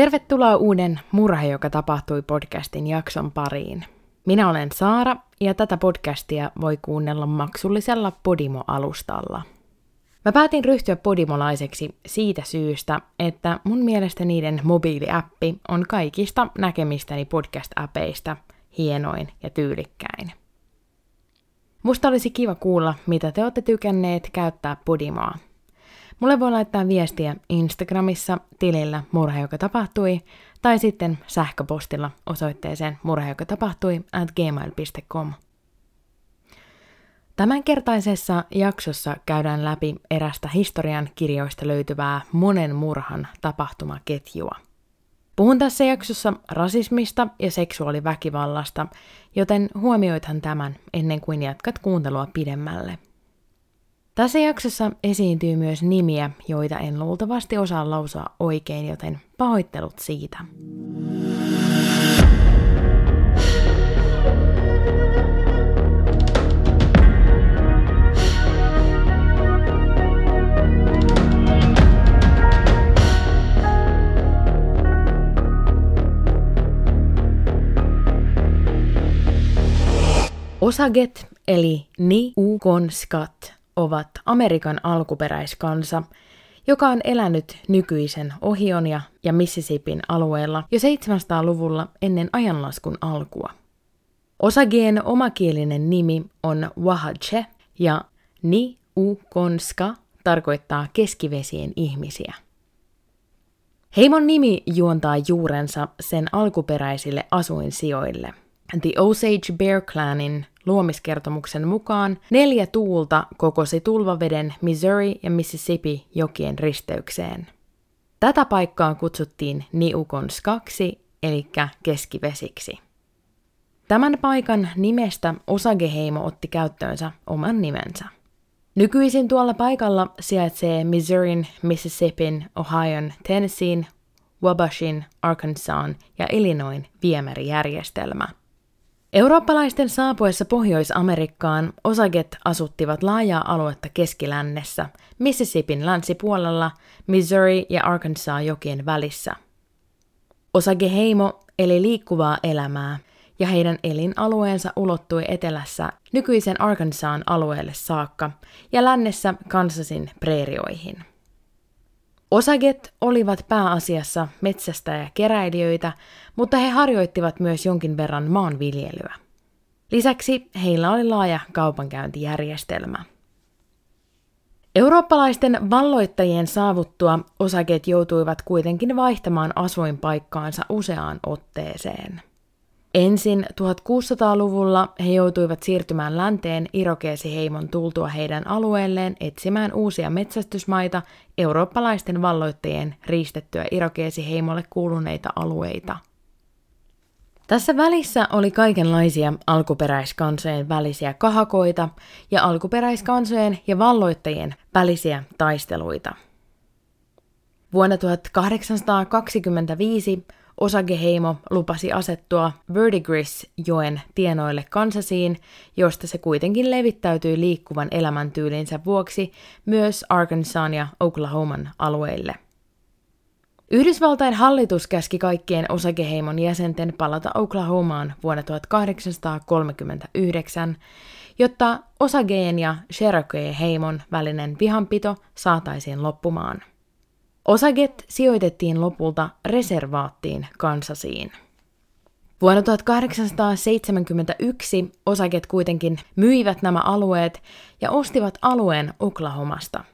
Tervetuloa uuden Murhe, joka tapahtui podcastin jakson pariin. Minä olen Saara ja tätä podcastia voi kuunnella maksullisella Podimo-alustalla. Mä päätin ryhtyä podimolaiseksi siitä syystä, että mun mielestä niiden mobiiliäppi on kaikista näkemistäni podcast-äpeistä hienoin ja tyylikkäin. Musta olisi kiva kuulla, mitä te olette tykänneet käyttää Podimoa. Mulle voi laittaa viestiä Instagramissa tilillä murhe, joka tapahtui, tai sitten sähköpostilla osoitteeseen murhe, joka tapahtui at gmail.com. Tämänkertaisessa jaksossa käydään läpi erästä historian kirjoista löytyvää monen murhan tapahtumaketjua. Puhun tässä jaksossa rasismista ja seksuaaliväkivallasta, joten huomioithan tämän ennen kuin jatkat kuuntelua pidemmälle. Tässä jaksossa esiintyy myös nimiä, joita en luultavasti osaa lausua oikein, joten pahoittelut siitä. Osaget eli Ni Ukonskat ovat Amerikan alkuperäiskansa, joka on elänyt nykyisen Ohionia ja Mississippin alueella jo 700-luvulla ennen ajanlaskun alkua. Osagien omakielinen nimi on Wahache ja Ni Ukonska tarkoittaa keskivesien ihmisiä. Heimon nimi juontaa juurensa sen alkuperäisille asuinsijoille. The Osage Bear Clanin luomiskertomuksen mukaan neljä tuulta kokosi tulvaveden Missouri ja Mississippi jokien risteykseen. Tätä paikkaa kutsuttiin Niukons kaksi, eli keskivesiksi. Tämän paikan nimestä Osageheimo otti käyttöönsä oman nimensä. Nykyisin tuolla paikalla sijaitsee Missourin, Mississippin, Ohioin, Tennesseein, Wabashin, Arkansasin ja Illinoin viemärijärjestelmä – Eurooppalaisten saapuessa Pohjois-Amerikkaan osaget asuttivat laajaa aluetta keskilännessä, Mississippin länsipuolella, Missouri ja Arkansas jokien välissä. Osageheimo eli liikkuvaa elämää, ja heidän elinalueensa ulottui etelässä nykyisen Arkansasin alueelle saakka ja lännessä Kansasin preerioihin. Osaget olivat pääasiassa metsästä ja keräilijöitä, mutta he harjoittivat myös jonkin verran maanviljelyä. Lisäksi heillä oli laaja kaupankäyntijärjestelmä. Eurooppalaisten valloittajien saavuttua osaket joutuivat kuitenkin vaihtamaan asuinpaikkaansa useaan otteeseen – Ensin 1600-luvulla he joutuivat siirtymään länteen Irokeesiheimon tultua heidän alueelleen etsimään uusia metsästysmaita eurooppalaisten valloittajien riistettyä Irokeesiheimolle kuuluneita alueita. Tässä välissä oli kaikenlaisia alkuperäiskansojen välisiä kahakoita ja alkuperäiskansojen ja valloittajien välisiä taisteluita. Vuonna 1825 Osageheimo lupasi asettua Verdigris-joen tienoille Kansasiin, josta se kuitenkin levittäytyi liikkuvan elämäntyylinsä vuoksi myös Arkansan ja Oklahoman alueille. Yhdysvaltain hallitus käski kaikkien Osageheimon jäsenten palata Oklahomaan vuonna 1839, jotta Osageen ja Cherokee-heimon välinen vihanpito saataisiin loppumaan. Osaget sijoitettiin lopulta reservaattiin Kansasiin. Vuonna 1871 osaket kuitenkin myivät nämä alueet ja ostivat alueen Oklahomasta.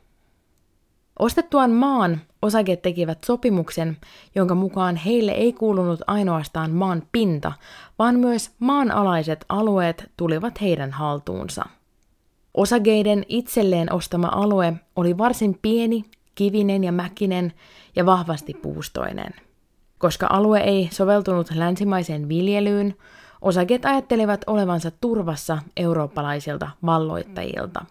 Ostettuaan maan osaket tekivät sopimuksen, jonka mukaan heille ei kuulunut ainoastaan maan pinta, vaan myös maanalaiset alueet tulivat heidän haltuunsa. Osageiden itselleen ostama alue oli varsin pieni kivinen ja mäkinen ja vahvasti puustoinen. Koska alue ei soveltunut länsimaiseen viljelyyn, osaket ajattelivat olevansa turvassa eurooppalaisilta valloittajilta.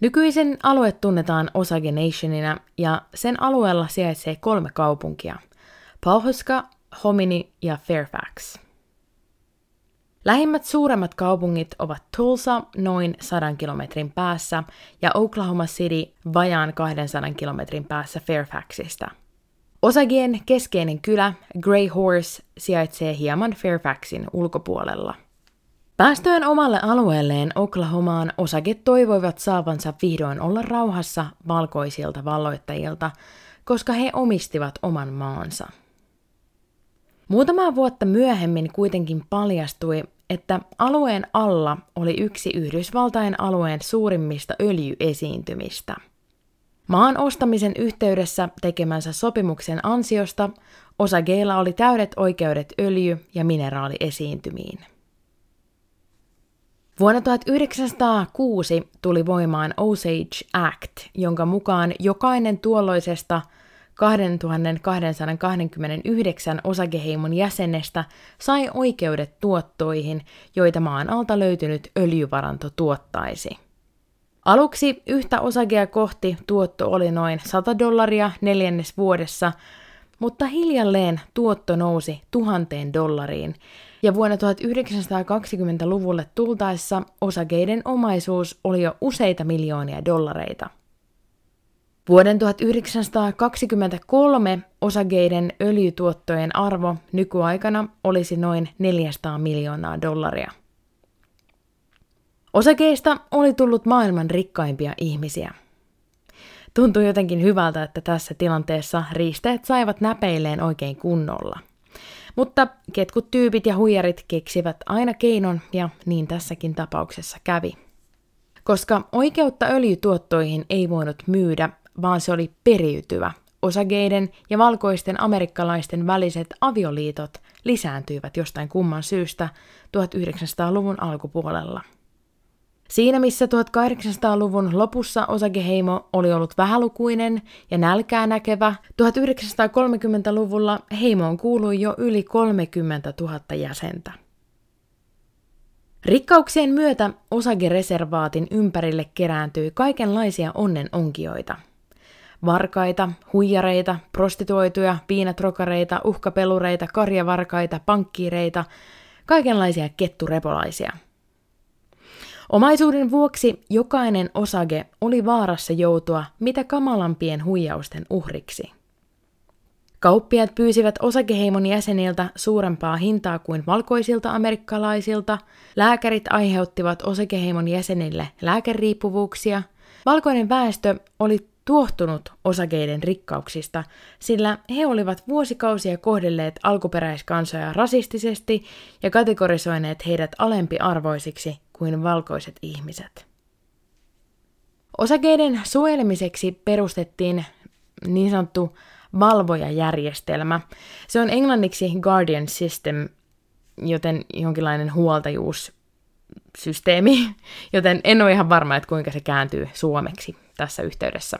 Nykyisen alue tunnetaan Osage Nationina ja sen alueella sijaitsee kolme kaupunkia, Pawhuska, Homini ja Fairfax. Lähimmät suuremmat kaupungit ovat Tulsa noin 100 kilometrin päässä ja Oklahoma City vajaan 200 kilometrin päässä Fairfaxista. Osagien keskeinen kylä Grey Horse sijaitsee hieman Fairfaxin ulkopuolella. Päästöön omalle alueelleen Oklahomaan osaget toivoivat saavansa vihdoin olla rauhassa valkoisilta valloittajilta, koska he omistivat oman maansa. Muutamaa vuotta myöhemmin kuitenkin paljastui, että alueen alla oli yksi Yhdysvaltain alueen suurimmista öljyesiintymistä. Maan ostamisen yhteydessä tekemänsä sopimuksen ansiosta osageilla oli täydet oikeudet öljy- ja mineraaliesiintymiin. Vuonna 1906 tuli voimaan Osage Act, jonka mukaan jokainen tuolloisesta 2229 osakeheimon jäsenestä sai oikeudet tuottoihin, joita maan alta löytynyt öljyvaranto tuottaisi. Aluksi yhtä osakea kohti tuotto oli noin 100 dollaria neljännes vuodessa, mutta hiljalleen tuotto nousi tuhanteen dollariin, ja vuonna 1920-luvulle tultaessa osakeiden omaisuus oli jo useita miljoonia dollareita. Vuoden 1923 osakeiden öljytuottojen arvo nykyaikana olisi noin 400 miljoonaa dollaria. Osakeista oli tullut maailman rikkaimpia ihmisiä. Tuntui jotenkin hyvältä, että tässä tilanteessa riisteet saivat näpeilleen oikein kunnolla – mutta ketkut tyypit ja huijarit keksivät aina keinon ja niin tässäkin tapauksessa kävi. Koska oikeutta öljytuottoihin ei voinut myydä, vaan se oli periytyvä, osageiden ja valkoisten amerikkalaisten väliset avioliitot lisääntyivät jostain kumman syystä 1900-luvun alkupuolella. Siinä missä 1800-luvun lopussa osakeheimo oli ollut vähälukuinen ja nälkää näkevä, 1930-luvulla heimoon kuului jo yli 30 000 jäsentä. Rikkauksien myötä osagereservaatin ympärille kerääntyi kaikenlaisia onnenonkioita. Varkaita, huijareita, prostituoituja, piinatrokareita, uhkapelureita, karjavarkaita, pankkiireita, kaikenlaisia ketturepolaisia – Omaisuuden vuoksi jokainen osage oli vaarassa joutua mitä kamalampien huijausten uhriksi. Kauppiat pyysivät osakeheimon jäseniltä suurempaa hintaa kuin valkoisilta amerikkalaisilta, lääkärit aiheuttivat osakeheimon jäsenille lääkeriippuvuuksia, valkoinen väestö oli tuohtunut osakeiden rikkauksista, sillä he olivat vuosikausia kohdelleet alkuperäiskansoja rasistisesti ja kategorisoineet heidät alempiarvoisiksi kuin valkoiset ihmiset. Osakeiden suojelemiseksi perustettiin niin sanottu valvojajärjestelmä. Se on englanniksi Guardian System, joten jonkinlainen huoltajuussysteemi, joten en ole ihan varma, että kuinka se kääntyy suomeksi tässä yhteydessä.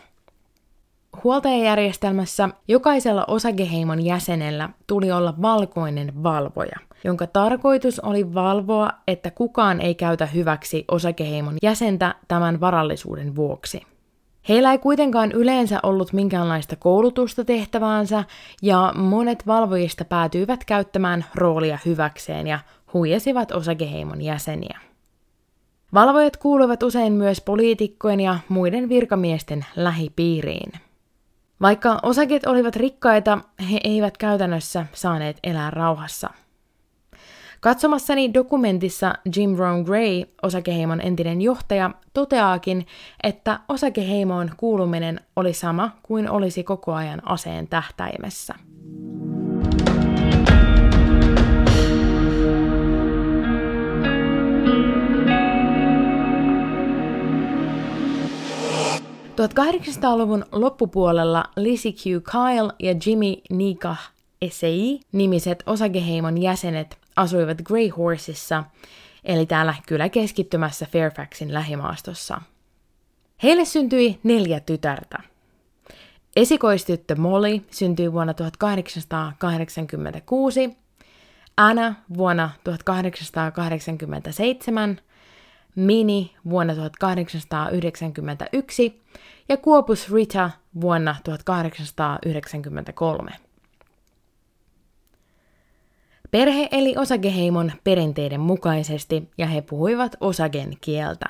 Huoltajajärjestelmässä jokaisella osakeheimon jäsenellä tuli olla valkoinen valvoja, jonka tarkoitus oli valvoa, että kukaan ei käytä hyväksi osakeheimon jäsentä tämän varallisuuden vuoksi. Heillä ei kuitenkaan yleensä ollut minkäänlaista koulutusta tehtäväänsä, ja monet valvojista päätyivät käyttämään roolia hyväkseen ja huijasivat osakeheimon jäseniä. Valvojat kuuluvat usein myös poliitikkojen ja muiden virkamiesten lähipiiriin. Vaikka osaket olivat rikkaita, he eivät käytännössä saaneet elää rauhassa. Katsomassani dokumentissa Jim Rohn Gray, osakeheimon entinen johtaja, toteaakin, että osakeheimoon kuuluminen oli sama kuin olisi koko ajan aseen tähtäimessä. 1800-luvun loppupuolella Lizzie Q. Kyle ja Jimmy Nikah Esei nimiset osakeheimon jäsenet asuivat Grey Horseissa, eli täällä kyllä keskittymässä Fairfaxin lähimaastossa. Heille syntyi neljä tytärtä. Esikoistyttö Molly syntyi vuonna 1886, Anna vuonna 1887, Mini vuonna 1891 ja Kuopus Rita vuonna 1893. Perhe eli osakeheimon perinteiden mukaisesti ja he puhuivat osagen kieltä.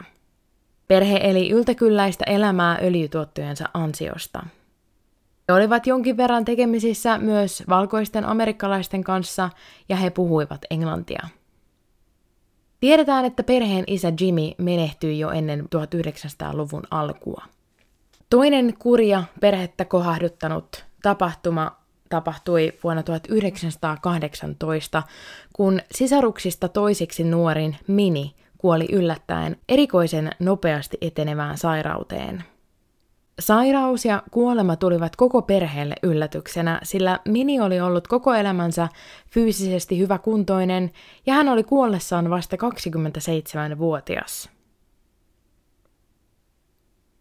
Perhe eli yltäkylläistä elämää öljytuottojensa ansiosta. He olivat jonkin verran tekemisissä myös valkoisten amerikkalaisten kanssa ja he puhuivat englantia. Tiedetään, että perheen isä Jimmy menehtyi jo ennen 1900-luvun alkua. Toinen kurja perhettä kohahduttanut tapahtuma tapahtui vuonna 1918, kun sisaruksista toisiksi nuorin Mini kuoli yllättäen erikoisen nopeasti etenevään sairauteen – Sairaus ja kuolema tulivat koko perheelle yllätyksenä, sillä Mini oli ollut koko elämänsä fyysisesti hyväkuntoinen ja hän oli kuollessaan vasta 27-vuotias.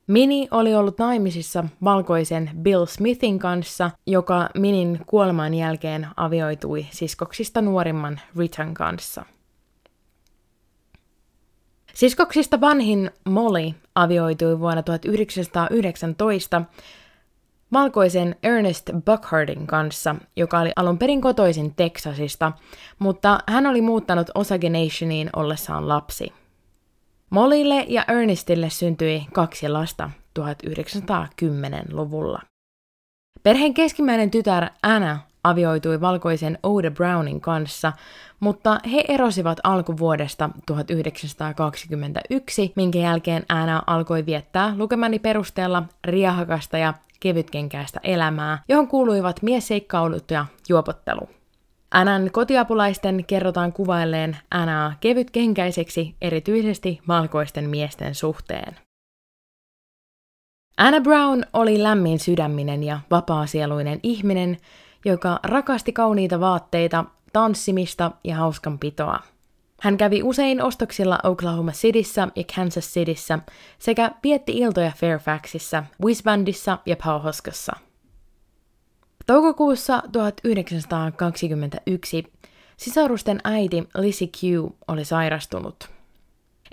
Mini oli ollut naimisissa valkoisen Bill Smithin kanssa, joka Minin kuoleman jälkeen avioitui siskoksista nuorimman Ritan kanssa. Siskoksista vanhin Molly avioitui vuonna 1919 valkoisen Ernest Buckhardin kanssa, joka oli alun perin kotoisin Texasista, mutta hän oli muuttanut Osage Nationiin ollessaan lapsi. Mollylle ja Ernestille syntyi kaksi lasta 1910-luvulla. Perheen keskimmäinen tytär Anna avioitui valkoisen Oda Brownin kanssa, mutta he erosivat alkuvuodesta 1921, minkä jälkeen Anna alkoi viettää lukemani perusteella riahakasta ja kevytkenkäistä elämää, johon kuuluivat miesseikkailut ja juopottelu. Annan kotiapulaisten kerrotaan kuvailleen Anaa kevytkenkäiseksi erityisesti valkoisten miesten suhteen. Anna Brown oli lämmin sydäminen ja vapaasieluinen ihminen, joka rakasti kauniita vaatteita, tanssimista ja hauskanpitoa. Hän kävi usein ostoksilla Oklahoma Cityssä ja Kansas Cityssä sekä vietti iltoja Fairfaxissa, Wisbandissa ja Powhascossa. Toukokuussa 1921 sisarusten äiti Lizzie Q oli sairastunut.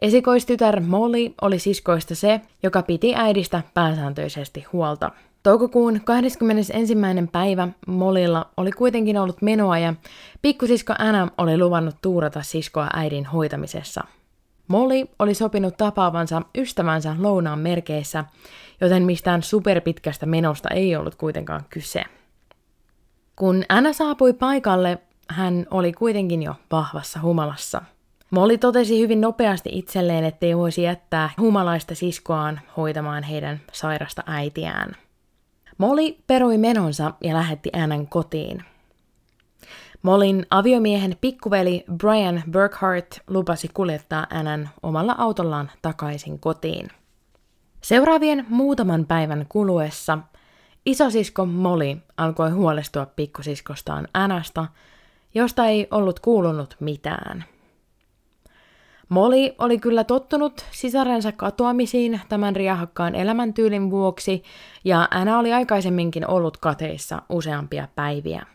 Esikoistytär Molly oli siskoista se, joka piti äidistä pääsääntöisesti huolta – Toukokuun 21. päivä Molilla oli kuitenkin ollut menoa ja pikkusisko Anna oli luvannut tuurata siskoa äidin hoitamisessa. Molly oli sopinut tapaavansa ystävänsä lounaan merkeissä, joten mistään superpitkästä menosta ei ollut kuitenkaan kyse. Kun Anna saapui paikalle, hän oli kuitenkin jo vahvassa humalassa. Molly totesi hyvin nopeasti itselleen, ettei voisi jättää humalaista siskoaan hoitamaan heidän sairasta äitiään. Molly perui menonsa ja lähetti äänen kotiin. Molin aviomiehen pikkuveli Brian Burkhart lupasi kuljettaa äänen omalla autollaan takaisin kotiin. Seuraavien muutaman päivän kuluessa isosisko Molly alkoi huolestua pikkusiskostaan Änästä, josta ei ollut kuulunut mitään. Molly oli kyllä tottunut sisarensa katoamisiin tämän riahakkaan elämäntyylin vuoksi, ja Anna oli aikaisemminkin ollut kateissa useampia päiviä.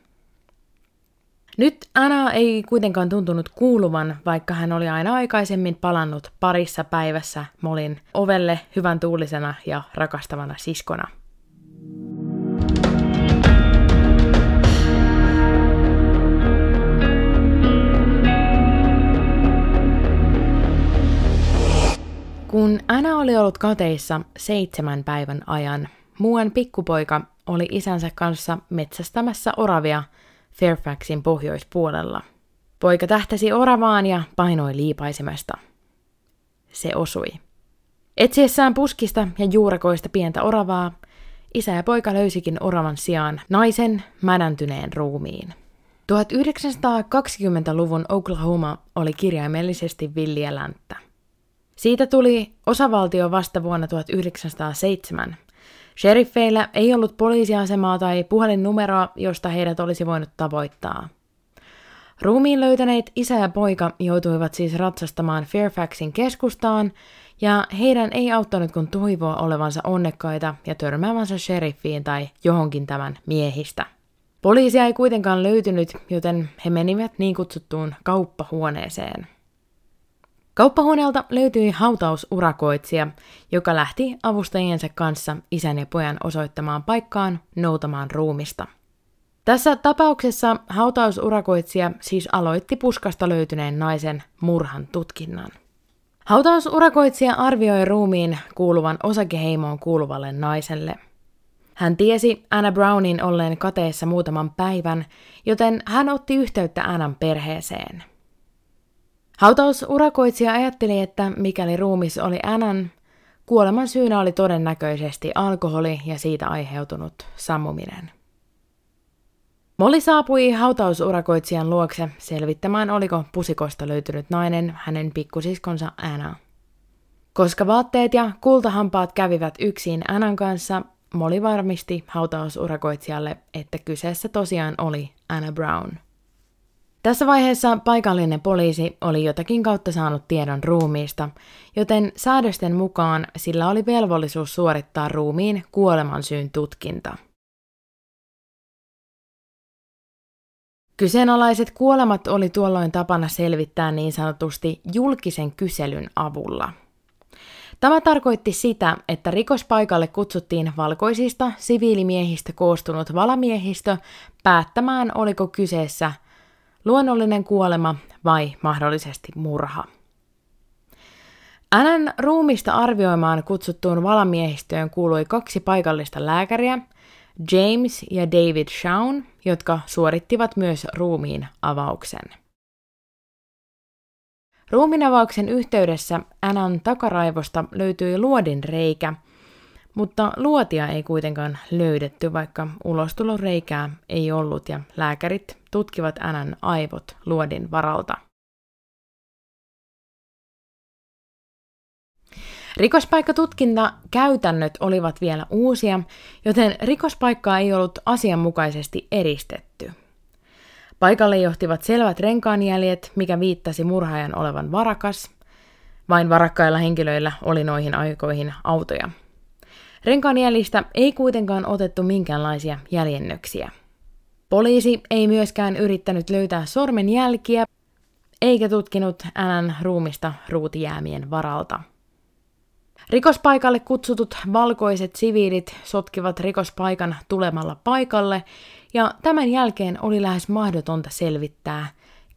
Nyt Anna ei kuitenkaan tuntunut kuuluvan, vaikka hän oli aina aikaisemmin palannut parissa päivässä Molin ovelle hyvän tuulisena ja rakastavana siskona. Kun Anna oli ollut kateissa seitsemän päivän ajan, muuan pikkupoika oli isänsä kanssa metsästämässä oravia Fairfaxin pohjoispuolella. Poika tähtäsi oravaan ja painoi liipaisimesta. Se osui. Etsiessään puskista ja juurakoista pientä oravaa, isä ja poika löysikin oravan sijaan naisen mädäntyneen ruumiin. 1920-luvun Oklahoma oli kirjaimellisesti villiä länttä. Siitä tuli osavaltio vasta vuonna 1907. Sheriffeillä ei ollut poliisiasemaa tai puhelinnumeroa, josta heidät olisi voinut tavoittaa. Ruumiin löytäneet isä ja poika joutuivat siis ratsastamaan Fairfaxin keskustaan, ja heidän ei auttanut kun toivoa olevansa onnekkaita ja törmäävänsä sheriffiin tai johonkin tämän miehistä. Poliisia ei kuitenkaan löytynyt, joten he menivät niin kutsuttuun kauppahuoneeseen. Kauppahuoneelta löytyi hautausurakoitsija, joka lähti avustajiensa kanssa isän ja pojan osoittamaan paikkaan noutamaan ruumista. Tässä tapauksessa hautausurakoitsija siis aloitti puskasta löytyneen naisen murhan tutkinnan. Hautausurakoitsija arvioi ruumiin kuuluvan osakeheimoon kuuluvalle naiselle. Hän tiesi Anna Brownin olleen kateessa muutaman päivän, joten hän otti yhteyttä Annan perheeseen. Hautausurakoitsija ajatteli, että mikäli ruumis oli Annan, kuoleman syynä oli todennäköisesti alkoholi ja siitä aiheutunut sammuminen. Molly saapui hautausurakoitsijan luokse selvittämään, oliko pusikosta löytynyt nainen hänen pikkusiskonsa Anna. Koska vaatteet ja kultahampaat kävivät yksin Annan kanssa, Molly varmisti hautausurakoitsijalle, että kyseessä tosiaan oli Anna Brown. Tässä vaiheessa paikallinen poliisi oli jotakin kautta saanut tiedon ruumiista, joten säädösten mukaan sillä oli velvollisuus suorittaa ruumiin kuolemansyyn tutkinta. Kyseenalaiset kuolemat oli tuolloin tapana selvittää niin sanotusti julkisen kyselyn avulla – Tämä tarkoitti sitä, että rikospaikalle kutsuttiin valkoisista siviilimiehistä koostunut valamiehistö päättämään, oliko kyseessä luonnollinen kuolema vai mahdollisesti murha. Äänän ruumista arvioimaan kutsuttuun valamiehistöön kuului kaksi paikallista lääkäriä, James ja David Shaun, jotka suorittivat myös ruumiin avauksen. Ruuminavauksen yhteydessä Anan takaraivosta löytyi luodin reikä, mutta luotia ei kuitenkaan löydetty, vaikka ulostuloreikää ei ollut ja lääkärit tutkivat Anan aivot luodin varalta. Rikospaikkatutkinta käytännöt olivat vielä uusia, joten rikospaikkaa ei ollut asianmukaisesti eristetty – Paikalle johtivat selvät renkaanjäljet, mikä viittasi murhaajan olevan varakas. Vain varakkailla henkilöillä oli noihin aikoihin autoja. Renkaanjäljistä ei kuitenkaan otettu minkäänlaisia jäljennöksiä. Poliisi ei myöskään yrittänyt löytää sormenjälkiä, eikä tutkinut Äänän ruumista ruutijäämien varalta. Rikospaikalle kutsutut valkoiset siviilit sotkivat rikospaikan tulemalla paikalle ja tämän jälkeen oli lähes mahdotonta selvittää,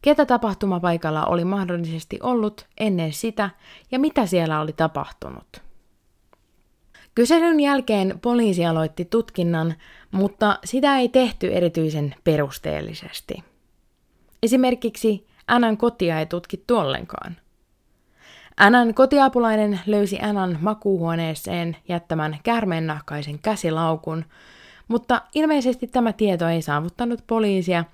ketä tapahtumapaikalla oli mahdollisesti ollut ennen sitä ja mitä siellä oli tapahtunut. Kyselyn jälkeen poliisi aloitti tutkinnan, mutta sitä ei tehty erityisen perusteellisesti. Esimerkiksi Annan kotia ei tutkittu ollenkaan. Annan kotiapulainen löysi Annan makuuhuoneeseen jättämän käärmeennahkaisen käsilaukun, mutta ilmeisesti tämä tieto ei saavuttanut poliisia,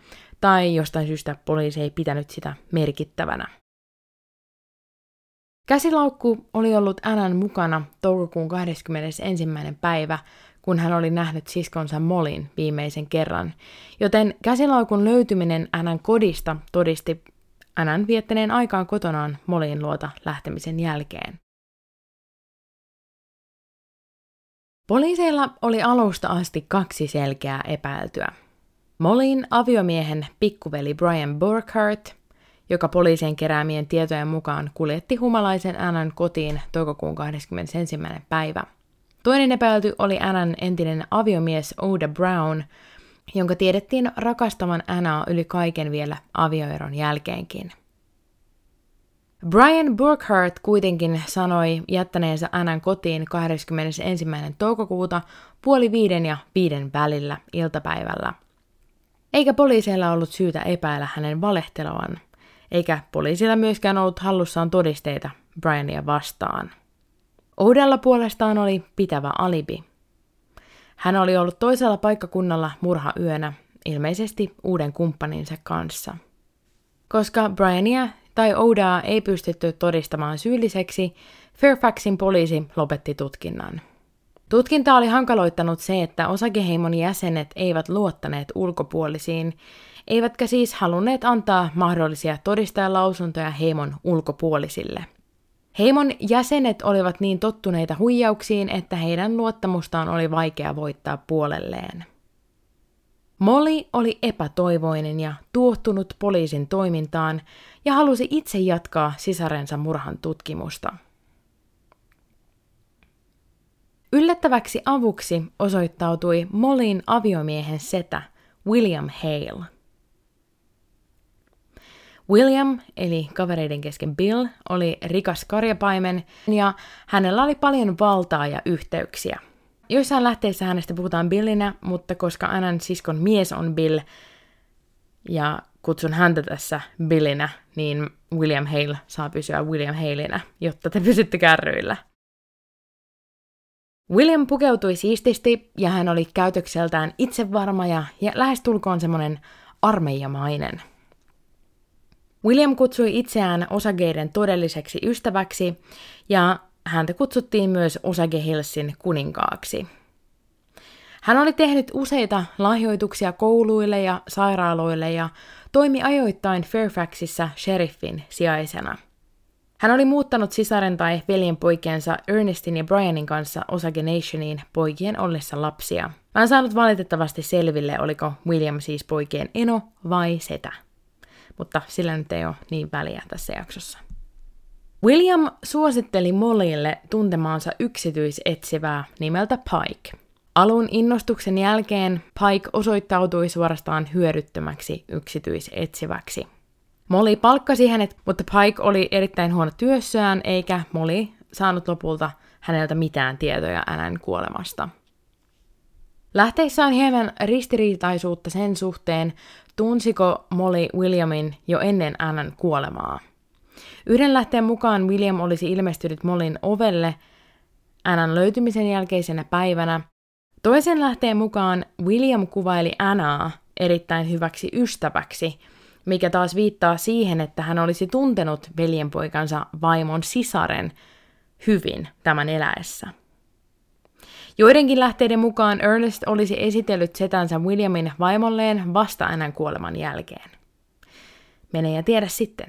tai jostain syystä poliisi ei pitänyt sitä merkittävänä. Käsilaukku oli ollut Annan mukana toukokuun 21. päivä, kun hän oli nähnyt siskonsa Molin viimeisen kerran, joten käsilaukun löytyminen Annan kodista todisti Annan viettäneen aikaan kotonaan Molin luota lähtemisen jälkeen. Poliiseilla oli alusta asti kaksi selkeää epäiltyä. Mollin aviomiehen pikkuveli Brian Burkhardt, joka poliisien keräämien tietojen mukaan kuljetti humalaisen Annan kotiin toukokuun 21. päivä. Toinen epäilty oli Annan entinen aviomies Oda Brown, jonka tiedettiin rakastavan Annaa yli kaiken vielä avioeron jälkeenkin – Brian Burkhardt kuitenkin sanoi jättäneensä Annan kotiin 21. toukokuuta puoli viiden ja viiden välillä iltapäivällä. Eikä poliiseilla ollut syytä epäillä hänen valehteloaan, eikä poliisilla myöskään ollut hallussaan todisteita Briania vastaan. Oudella puolestaan oli pitävä alibi. Hän oli ollut toisella paikkakunnalla murha yönä, ilmeisesti uuden kumppaninsa kanssa. Koska Briania tai Oudaa ei pystytty todistamaan syylliseksi, Fairfaxin poliisi lopetti tutkinnan. Tutkinta oli hankaloittanut se, että osakeheimon jäsenet eivät luottaneet ulkopuolisiin, eivätkä siis halunneet antaa mahdollisia todistajalausuntoja heimon ulkopuolisille. Heimon jäsenet olivat niin tottuneita huijauksiin, että heidän luottamustaan oli vaikea voittaa puolelleen. Molly oli epätoivoinen ja tuottunut poliisin toimintaan ja halusi itse jatkaa sisarensa murhan tutkimusta. Yllättäväksi avuksi osoittautui Mollin aviomiehen setä William Hale. William, eli kavereiden kesken Bill, oli rikas karjapaimen ja hänellä oli paljon valtaa ja yhteyksiä – Joissain lähteissä hänestä puhutaan Billinä, mutta koska Annan siskon mies on Bill ja kutsun häntä tässä Billinä, niin William Hale saa pysyä William Haleinä, jotta te pysytte kärryillä. William pukeutui siististi ja hän oli käytökseltään itsevarma ja, ja lähestulkoon semmoinen armeijamainen. William kutsui itseään osageiden todelliseksi ystäväksi ja häntä kutsuttiin myös Osage Hillsin kuninkaaksi. Hän oli tehnyt useita lahjoituksia kouluille ja sairaaloille ja toimi ajoittain Fairfaxissa sheriffin sijaisena. Hän oli muuttanut sisaren tai veljen poikiensa Ernestin ja Brianin kanssa Osage Nationiin poikien ollessa lapsia. Mä en saanut valitettavasti selville, oliko William siis poikien eno vai setä. Mutta sillä nyt ei ole niin väliä tässä jaksossa. William suositteli Mollylle tuntemaansa yksityisetsivää nimeltä Pike. Alun innostuksen jälkeen Pike osoittautui suorastaan hyödyttömäksi yksityisetsiväksi. Molly palkkasi hänet, mutta Pike oli erittäin huono työssään, eikä Molly saanut lopulta häneltä mitään tietoja hänen kuolemasta. Lähteissä on hieman ristiriitaisuutta sen suhteen, tunsiko Molly Williamin jo ennen Annan kuolemaa. Yhden lähteen mukaan William olisi ilmestynyt Mollin ovelle Annan löytymisen jälkeisenä päivänä. Toisen lähteen mukaan William kuvaili Annaa erittäin hyväksi ystäväksi, mikä taas viittaa siihen, että hän olisi tuntenut veljenpoikansa vaimon sisaren hyvin tämän eläessä. Joidenkin lähteiden mukaan Ernest olisi esitellyt setänsä Williamin vaimolleen vasta ennen kuoleman jälkeen. Mene ja tiedä sitten.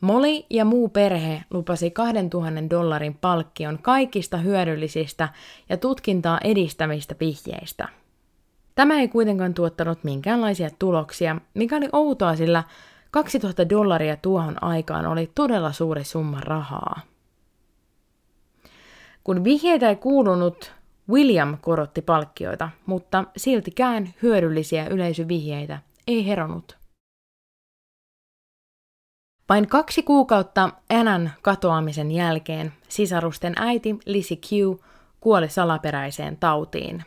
Molly ja muu perhe lupasi 2000 dollarin palkkion kaikista hyödyllisistä ja tutkintaa edistämistä vihjeistä. Tämä ei kuitenkaan tuottanut minkäänlaisia tuloksia, mikä oli outoa, sillä 2000 dollaria tuohon aikaan oli todella suuri summa rahaa. Kun vihjeitä ei kuulunut, William korotti palkkioita, mutta siltikään hyödyllisiä yleisövihjeitä ei heronut. Vain kaksi kuukautta Annan katoamisen jälkeen sisarusten äiti Lizzie Q kuoli salaperäiseen tautiin.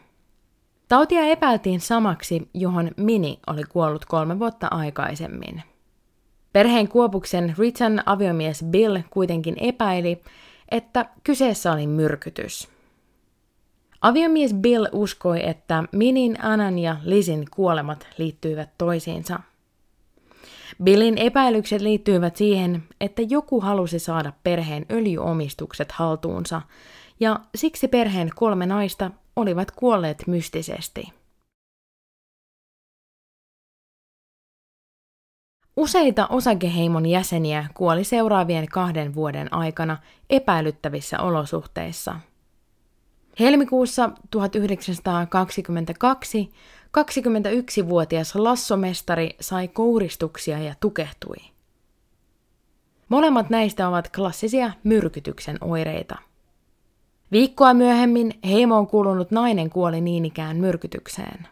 Tautia epäiltiin samaksi, johon Mini oli kuollut kolme vuotta aikaisemmin. Perheen kuopuksen Ritan aviomies Bill kuitenkin epäili, että kyseessä oli myrkytys. Aviomies Bill uskoi, että Minin, Anan ja Lisin kuolemat liittyivät toisiinsa – Billin epäilykset liittyivät siihen, että joku halusi saada perheen öljyomistukset haltuunsa, ja siksi perheen kolme naista olivat kuolleet mystisesti. Useita osakeheimon jäseniä kuoli seuraavien kahden vuoden aikana epäilyttävissä olosuhteissa. Helmikuussa 1922 21-vuotias lassomestari sai kouristuksia ja tukehtui. Molemmat näistä ovat klassisia myrkytyksen oireita. Viikkoa myöhemmin heimoon kuulunut nainen kuoli niin ikään myrkytykseen.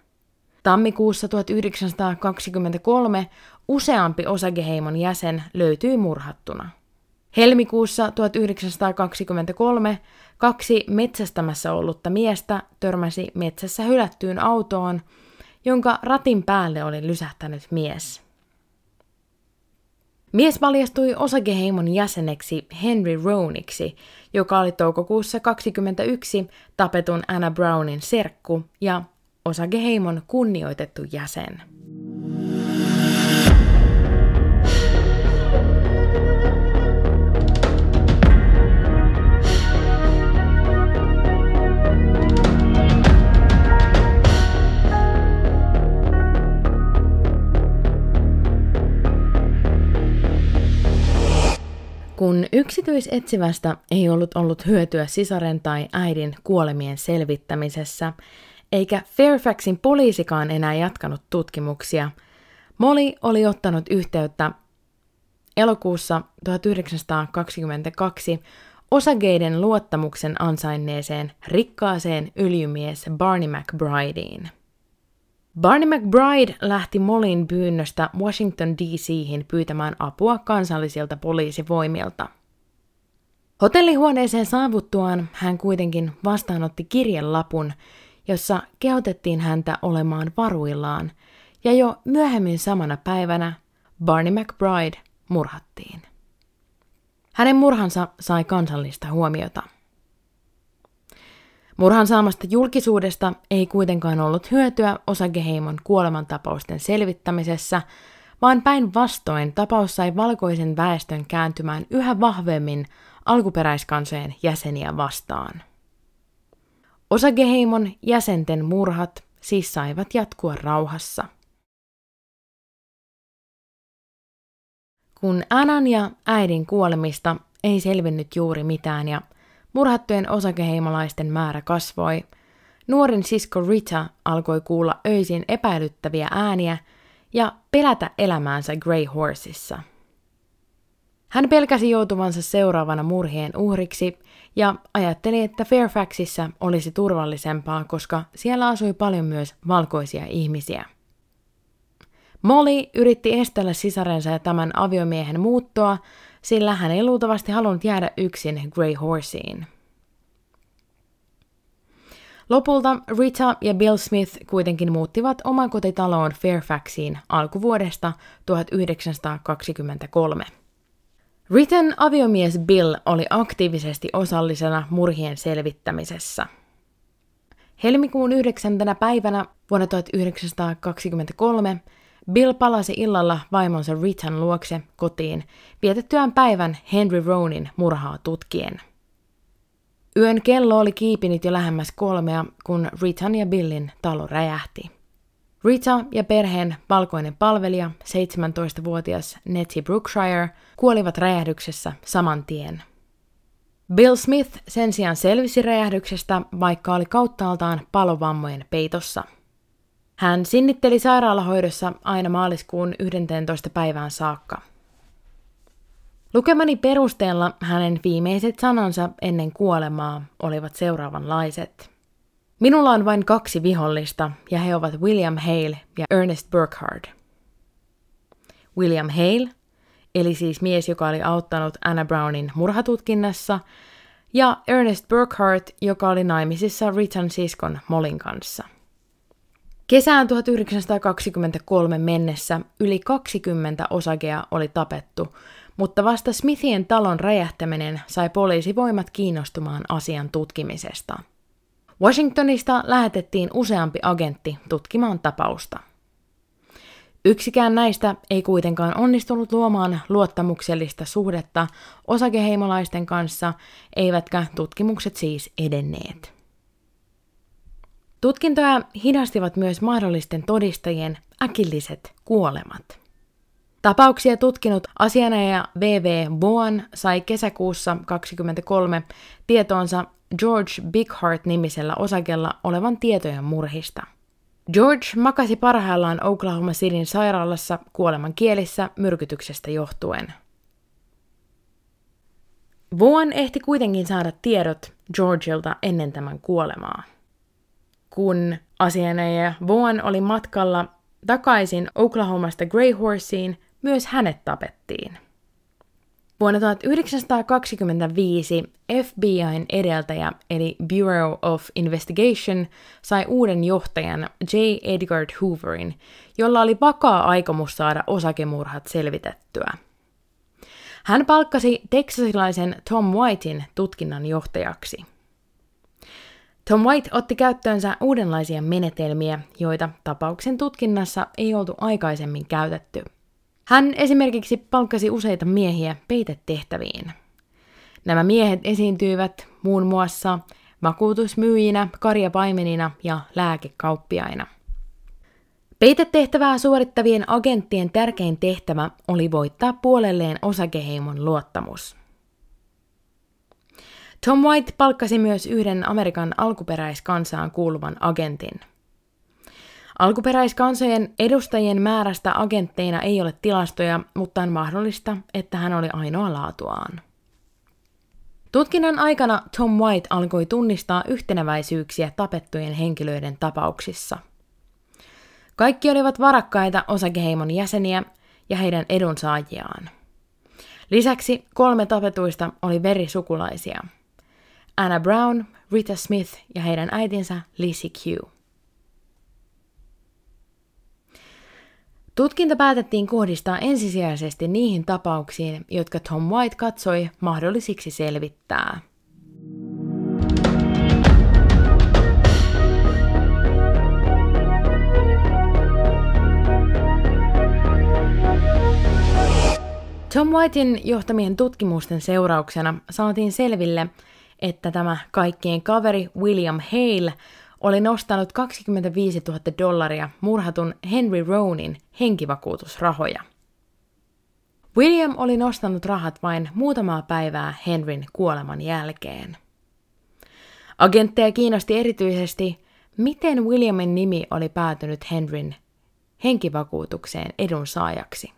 Tammikuussa 1923 useampi osageheimon jäsen löytyi murhattuna. Helmikuussa 1923 kaksi metsästämässä ollutta miestä törmäsi metsässä hylättyyn autoon jonka ratin päälle oli lysähtänyt mies. Mies paljastui osakeheimon jäseneksi Henry Rowniksi, joka oli toukokuussa 21 tapetun Anna Brownin serkku ja osakeheimon kunnioitettu jäsen. Yksityisetsivästä ei ollut ollut hyötyä sisaren tai äidin kuolemien selvittämisessä, eikä Fairfaxin poliisikaan enää jatkanut tutkimuksia, Molly oli ottanut yhteyttä elokuussa 1922 osageiden luottamuksen ansainneeseen rikkaaseen öljymies Barney McBrideen – Barney McBride lähti Molin pyynnöstä Washington DC:hin pyytämään apua kansallisilta poliisivoimilta. Hotellihuoneeseen saavuttuaan hän kuitenkin vastaanotti kirjelapun, jossa kehotettiin häntä olemaan varuillaan, ja jo myöhemmin samana päivänä Barney McBride murhattiin. Hänen murhansa sai kansallista huomiota. Murhan saamasta julkisuudesta ei kuitenkaan ollut hyötyä osakeheimon kuolemantapausten selvittämisessä, vaan päinvastoin tapaus sai valkoisen väestön kääntymään yhä vahvemmin alkuperäiskansojen jäseniä vastaan. Osakeheimon jäsenten murhat siis saivat jatkua rauhassa. Kun Anan ja äidin kuolemista ei selvinnyt juuri mitään ja murhattujen osakeheimolaisten määrä kasvoi, nuorin sisko Rita alkoi kuulla öisin epäilyttäviä ääniä ja pelätä elämäänsä Grey Horsessa. Hän pelkäsi joutuvansa seuraavana murhien uhriksi ja ajatteli, että Fairfaxissa olisi turvallisempaa, koska siellä asui paljon myös valkoisia ihmisiä. Molly yritti estellä sisarensa ja tämän aviomiehen muuttoa, sillä hän ei luultavasti halunnut jäädä yksin Grey Horseen. Lopulta Rita ja Bill Smith kuitenkin muuttivat oman kotitaloon Fairfaxiin alkuvuodesta 1923. Ritan aviomies Bill oli aktiivisesti osallisena murhien selvittämisessä. Helmikuun 9. päivänä vuonna 1923 Bill palasi illalla vaimonsa Ritan luokse kotiin vietettyään päivän Henry Ronin murhaa tutkien. Yön kello oli kiipinyt jo lähemmäs kolmea, kun Ritan ja Billin talo räjähti. Rita ja perheen valkoinen palvelija, 17-vuotias Nettie Brookshire, kuolivat räjähdyksessä saman tien. Bill Smith sen sijaan selvisi räjähdyksestä, vaikka oli kauttaaltaan palovammojen peitossa. Hän sinnitteli sairaalahoidossa aina maaliskuun 11. päivään saakka. Lukemani perusteella hänen viimeiset sanansa ennen kuolemaa olivat seuraavanlaiset – Minulla on vain kaksi vihollista, ja he ovat William Hale ja Ernest Burkhardt. William Hale, eli siis mies, joka oli auttanut Anna Brownin murhatutkinnassa, ja Ernest Burkhardt, joka oli naimisissa Ritan siskon Molin kanssa. Kesään 1923 mennessä yli 20 osakea oli tapettu, mutta vasta Smithien talon räjähtäminen sai poliisivoimat kiinnostumaan asian tutkimisesta – Washingtonista lähetettiin useampi agentti tutkimaan tapausta. Yksikään näistä ei kuitenkaan onnistunut luomaan luottamuksellista suhdetta osakeheimolaisten kanssa, eivätkä tutkimukset siis edenneet. Tutkintoja hidastivat myös mahdollisten todistajien äkilliset kuolemat. Tapauksia tutkinut asianajaja V.V. Boan sai kesäkuussa 23 tietoonsa George Bigheart-nimisellä osakella olevan tietojen murhista. George makasi parhaillaan Oklahoma Cityn sairaalassa kuoleman kielissä myrkytyksestä johtuen. Vaughan ehti kuitenkin saada tiedot Georgeilta ennen tämän kuolemaa. Kun asianajaja Vaughan oli matkalla takaisin Oklahomasta Grey Horseen, myös hänet tapettiin. Vuonna 1925 FBIn edeltäjä eli Bureau of Investigation sai uuden johtajan J. Edgar Hooverin, jolla oli vakaa aikomus saada osakemurhat selvitettyä. Hän palkkasi teksasilaisen Tom Whitein tutkinnan johtajaksi. Tom White otti käyttöönsä uudenlaisia menetelmiä, joita tapauksen tutkinnassa ei oltu aikaisemmin käytetty – hän esimerkiksi palkkasi useita miehiä peitetehtäviin. Nämä miehet esiintyivät muun muassa vakuutusmyyjinä, karjapaimenina ja lääkekauppiaina. Peitetehtävää suorittavien agenttien tärkein tehtävä oli voittaa puolelleen osakeheimon luottamus. Tom White palkkasi myös yhden Amerikan alkuperäiskansaan kuuluvan agentin – Alkuperäiskansojen edustajien määrästä agentteina ei ole tilastoja, mutta on mahdollista, että hän oli ainoa laatuaan. Tutkinnan aikana Tom White alkoi tunnistaa yhteneväisyyksiä tapettujen henkilöiden tapauksissa. Kaikki olivat varakkaita osakeheimon jäseniä ja heidän edunsaajiaan. Lisäksi kolme tapetuista oli verisukulaisia. Anna Brown, Rita Smith ja heidän äitinsä Lizzie Q. Tutkinta päätettiin kohdistaa ensisijaisesti niihin tapauksiin, jotka Tom White katsoi mahdollisiksi selvittää. Tom Whitein johtamien tutkimusten seurauksena saatiin selville, että tämä kaikkien kaveri William Hale oli nostanut 25 000 dollaria murhatun Henry Ronin henkivakuutusrahoja. William oli nostanut rahat vain muutamaa päivää Henryn kuoleman jälkeen. Agentteja kiinnosti erityisesti, miten Williamin nimi oli päätynyt Henryn henkivakuutukseen edunsaajaksi.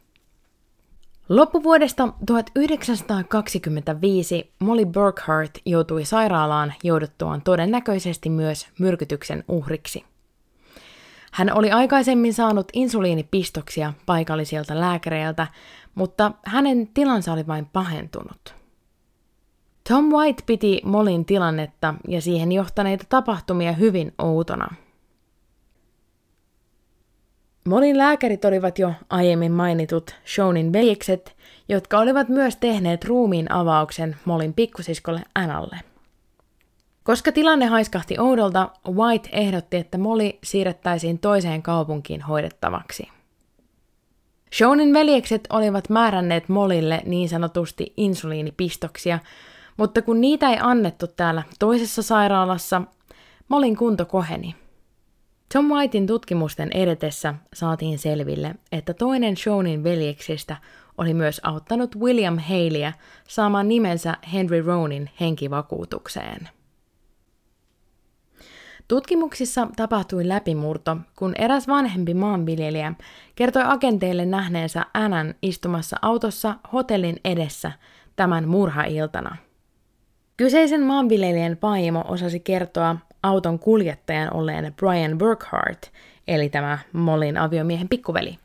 Loppuvuodesta 1925 Molly Burkhardt joutui sairaalaan jouduttuaan todennäköisesti myös myrkytyksen uhriksi. Hän oli aikaisemmin saanut insuliinipistoksia paikallisilta lääkäreiltä, mutta hänen tilansa oli vain pahentunut. Tom White piti Molin tilannetta ja siihen johtaneita tapahtumia hyvin outona – Molin lääkärit olivat jo aiemmin mainitut Shonin veljekset, jotka olivat myös tehneet ruumiin avauksen Molin pikkusiskolle Annalle. Koska tilanne haiskahti oudolta, White ehdotti, että Molly siirrettäisiin toiseen kaupunkiin hoidettavaksi. Shonin veljekset olivat määränneet Molille niin sanotusti insuliinipistoksia, mutta kun niitä ei annettu täällä toisessa sairaalassa, Molin kunto koheni – Tom Whitein tutkimusten edetessä saatiin selville, että toinen Shonin veljeksistä oli myös auttanut William Haleyä saamaan nimensä Henry Ronin henkivakuutukseen. Tutkimuksissa tapahtui läpimurto, kun eräs vanhempi maanviljelijä kertoi agenteille nähneensä Annan istumassa autossa hotellin edessä tämän murhailtana. Kyseisen maanviljelijän vaimo osasi kertoa auton kuljettajan olleen Brian Burkhardt, eli tämä Mollin aviomiehen pikkuveli.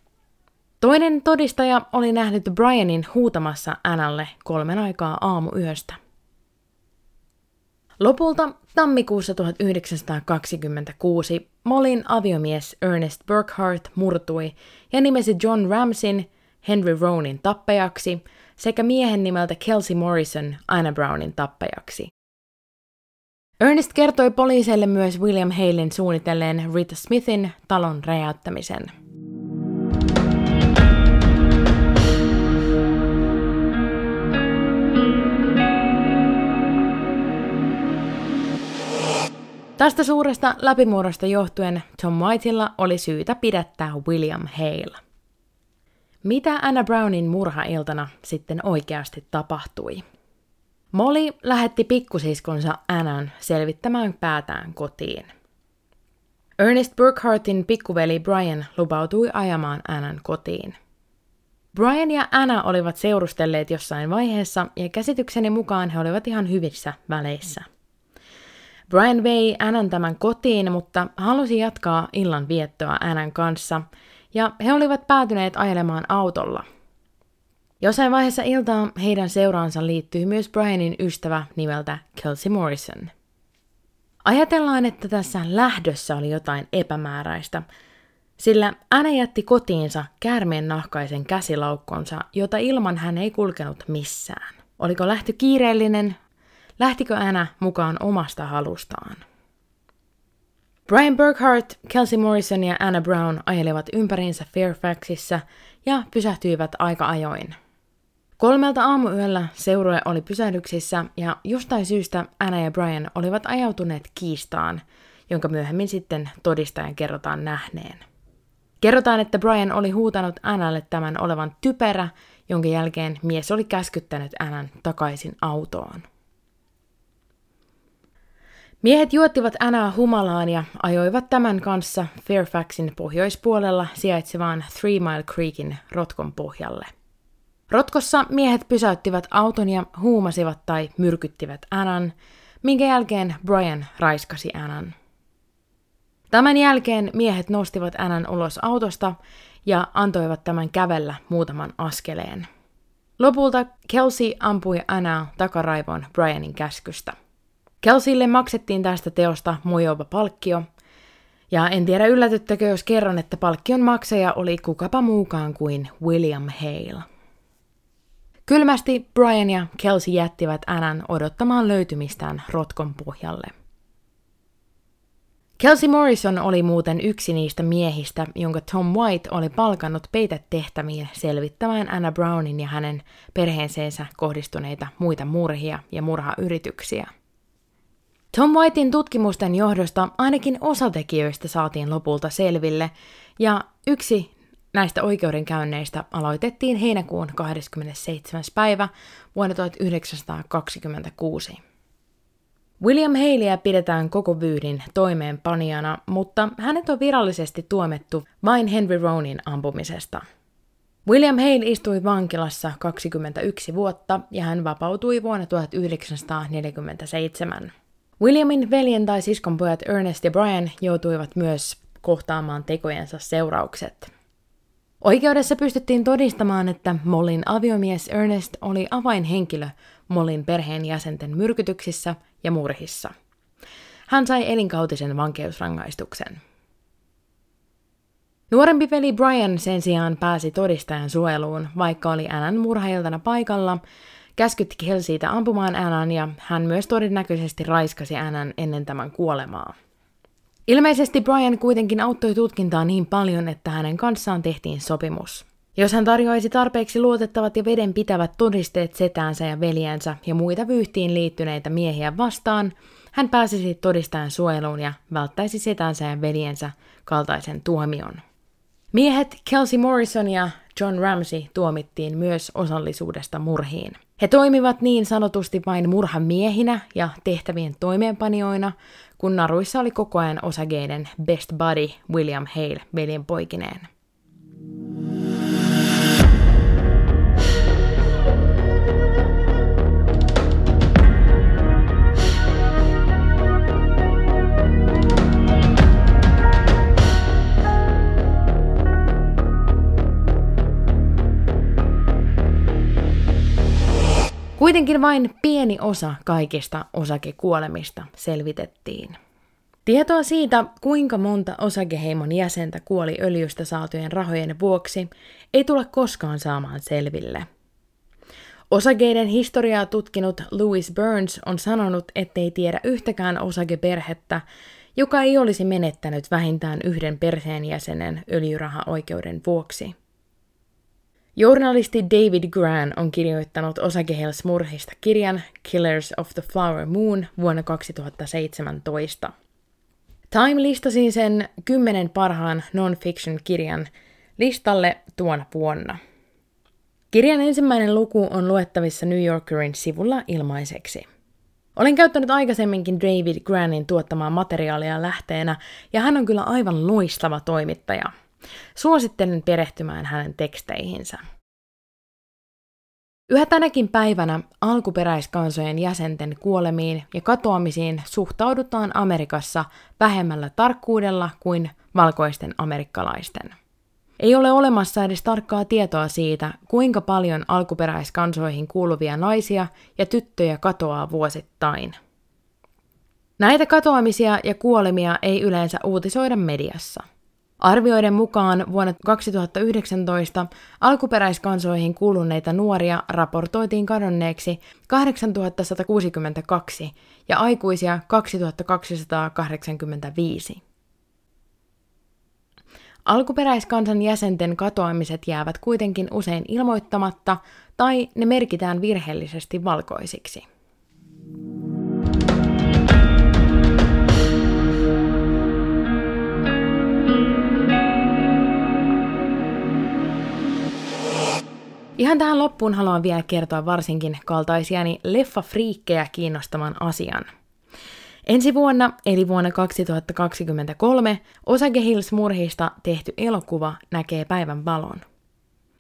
Toinen todistaja oli nähnyt Brianin huutamassa Annalle kolmen aikaa aamuyöstä. Lopulta tammikuussa 1926 Mollin aviomies Ernest Burkhardt murtui ja nimesi John Ramsin Henry Ronin tappajaksi sekä miehen nimeltä Kelsey Morrison Anna Brownin tappajaksi. Ernest kertoi poliiseille myös William Halein suunnitelleen Rita Smithin talon räjäyttämisen. Tästä suuresta läpimurrosta johtuen Tom Whiteilla oli syytä pidättää William Hale. Mitä Anna Brownin murhailtana sitten oikeasti tapahtui? Molly lähetti pikkusiskonsa Annan selvittämään päätään kotiin. Ernest Burkhardtin pikkuveli Brian lupautui ajamaan Annan kotiin. Brian ja Anna olivat seurustelleet jossain vaiheessa ja käsitykseni mukaan he olivat ihan hyvissä väleissä. Brian vei Annan tämän kotiin, mutta halusi jatkaa illan viettoa Annan kanssa, ja he olivat päätyneet ajelemaan autolla – Jossain vaiheessa iltaa heidän seuraansa liittyy myös Brianin ystävä nimeltä Kelsey Morrison. Ajatellaan, että tässä lähdössä oli jotain epämääräistä, sillä Anne jätti kotiinsa käärmeen nahkaisen käsilaukkonsa, jota ilman hän ei kulkenut missään. Oliko lähtö kiireellinen? Lähtikö Anna mukaan omasta halustaan? Brian Burkhardt, Kelsey Morrison ja Anna Brown ajelevat ympäriinsä Fairfaxissa ja pysähtyivät aika ajoin – Kolmelta aamuyöllä seurue oli pysähdyksissä ja jostain syystä Anna ja Brian olivat ajautuneet kiistaan, jonka myöhemmin sitten todistajan kerrotaan nähneen. Kerrotaan, että Brian oli huutanut Annalle tämän olevan typerä, jonka jälkeen mies oli käskyttänyt Annan takaisin autoon. Miehet juottivat Anaa humalaan ja ajoivat tämän kanssa Fairfaxin pohjoispuolella sijaitsevaan Three Mile Creekin rotkon pohjalle – Rotkossa miehet pysäyttivät auton ja huumasivat tai myrkyttivät Annan, minkä jälkeen Brian raiskasi Annan. Tämän jälkeen miehet nostivat Annan ulos autosta ja antoivat tämän kävellä muutaman askeleen. Lopulta Kelsey ampui Anna takaraivoon Brianin käskystä. Kelseylle maksettiin tästä teosta mojova palkkio, ja en tiedä yllätyttäkö, jos kerron, että palkkion maksaja oli kukapa muukaan kuin William Hale. Kylmästi Brian ja Kelsey jättivät Annan odottamaan löytymistään rotkon pohjalle. Kelsey Morrison oli muuten yksi niistä miehistä, jonka Tom White oli palkannut peitetehtäviin selvittämään Anna Brownin ja hänen perheeseensä kohdistuneita muita murhia ja murhayrityksiä. Tom Whitein tutkimusten johdosta ainakin osatekijöistä saatiin lopulta selville, ja yksi näistä oikeudenkäynneistä aloitettiin heinäkuun 27. päivä vuonna 1926. William Haleyä pidetään koko vyydin toimeenpanijana, mutta hänet on virallisesti tuomettu vain Henry Ronin ampumisesta. William Hale istui vankilassa 21 vuotta ja hän vapautui vuonna 1947. Williamin veljen tai siskonpojat Ernest ja Brian joutuivat myös kohtaamaan tekojensa seuraukset. Oikeudessa pystyttiin todistamaan, että Mollin aviomies Ernest oli avainhenkilö Mollin perheen jäsenten myrkytyksissä ja murhissa. Hän sai elinkautisen vankeusrangaistuksen. Nuorempi veli Brian sen sijaan pääsi todistajan suojeluun, vaikka oli Annan murhailtana paikalla, käskytti Kelseytä ampumaan Annan ja hän myös todennäköisesti raiskasi Annan ennen tämän kuolemaa. Ilmeisesti Brian kuitenkin auttoi tutkintaa niin paljon, että hänen kanssaan tehtiin sopimus. Jos hän tarjoaisi tarpeeksi luotettavat ja vedenpitävät todisteet setäänsä ja veljensä ja muita vyyhtiin liittyneitä miehiä vastaan, hän pääsisi todistajan suojeluun ja välttäisi setänsä ja veljensä kaltaisen tuomion. Miehet Kelsey Morrison ja John Ramsey tuomittiin myös osallisuudesta murhiin. He toimivat niin sanotusti vain murhamiehinä ja tehtävien toimeenpanijoina, kun naruissa oli koko ajan osageiden best buddy William Hale veljen poikineen. Kuitenkin vain pieni osa kaikista osakekuolemista selvitettiin. Tietoa siitä, kuinka monta osakeheimon jäsentä kuoli öljystä saatujen rahojen vuoksi, ei tule koskaan saamaan selville. Osakeiden historiaa tutkinut Louis Burns on sanonut, ettei tiedä yhtäkään osakeperhettä, joka ei olisi menettänyt vähintään yhden perheenjäsenen öljyrahaoikeuden vuoksi. Journalisti David Gran on kirjoittanut osakehelsmurhista kirjan Killers of the Flower Moon vuonna 2017. Time listasi sen kymmenen parhaan non-fiction-kirjan listalle tuona vuonna. Kirjan ensimmäinen luku on luettavissa New Yorkerin sivulla ilmaiseksi. Olen käyttänyt aikaisemminkin David Granin tuottamaa materiaalia lähteenä, ja hän on kyllä aivan loistava toimittaja – Suosittelen perehtymään hänen teksteihinsä. Yhä tänäkin päivänä alkuperäiskansojen jäsenten kuolemiin ja katoamisiin suhtaudutaan Amerikassa vähemmällä tarkkuudella kuin valkoisten amerikkalaisten. Ei ole olemassa edes tarkkaa tietoa siitä, kuinka paljon alkuperäiskansoihin kuuluvia naisia ja tyttöjä katoaa vuosittain. Näitä katoamisia ja kuolemia ei yleensä uutisoida mediassa – Arvioiden mukaan vuonna 2019 alkuperäiskansoihin kuuluneita nuoria raportoitiin kadonneeksi 8162 ja aikuisia 2285. Alkuperäiskansan jäsenten katoamiset jäävät kuitenkin usein ilmoittamatta tai ne merkitään virheellisesti valkoisiksi. Ihan tähän loppuun haluan vielä kertoa varsinkin kaltaisiani leffa-friikkejä kiinnostavan asian. Ensi vuonna, eli vuonna 2023, Osage Hills-murhista tehty elokuva näkee päivän valon.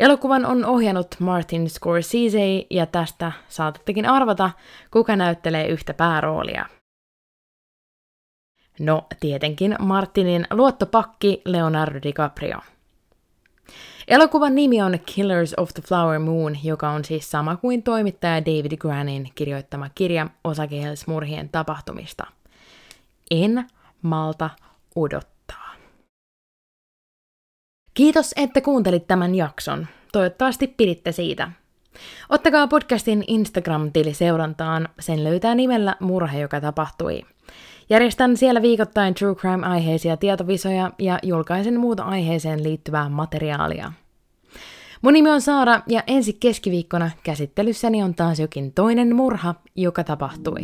Elokuvan on ohjannut Martin Scorsese ja tästä saatattekin arvata, kuka näyttelee yhtä pääroolia. No, tietenkin Martinin luottopakki Leonardo DiCaprio. Elokuvan nimi on Killers of the Flower Moon, joka on siis sama kuin toimittaja David Granin kirjoittama kirja osakehelsmurhien tapahtumista. En malta odottaa. Kiitos, että kuuntelit tämän jakson. Toivottavasti piditte siitä. Ottakaa podcastin Instagram-tili seurantaan, sen löytää nimellä Murhe, joka tapahtui. Järjestän siellä viikoittain True Crime-aiheisia tietovisoja ja julkaisen muuta aiheeseen liittyvää materiaalia. Mun nimi on Saara ja ensi keskiviikkona käsittelyssäni on taas jokin toinen murha, joka tapahtui.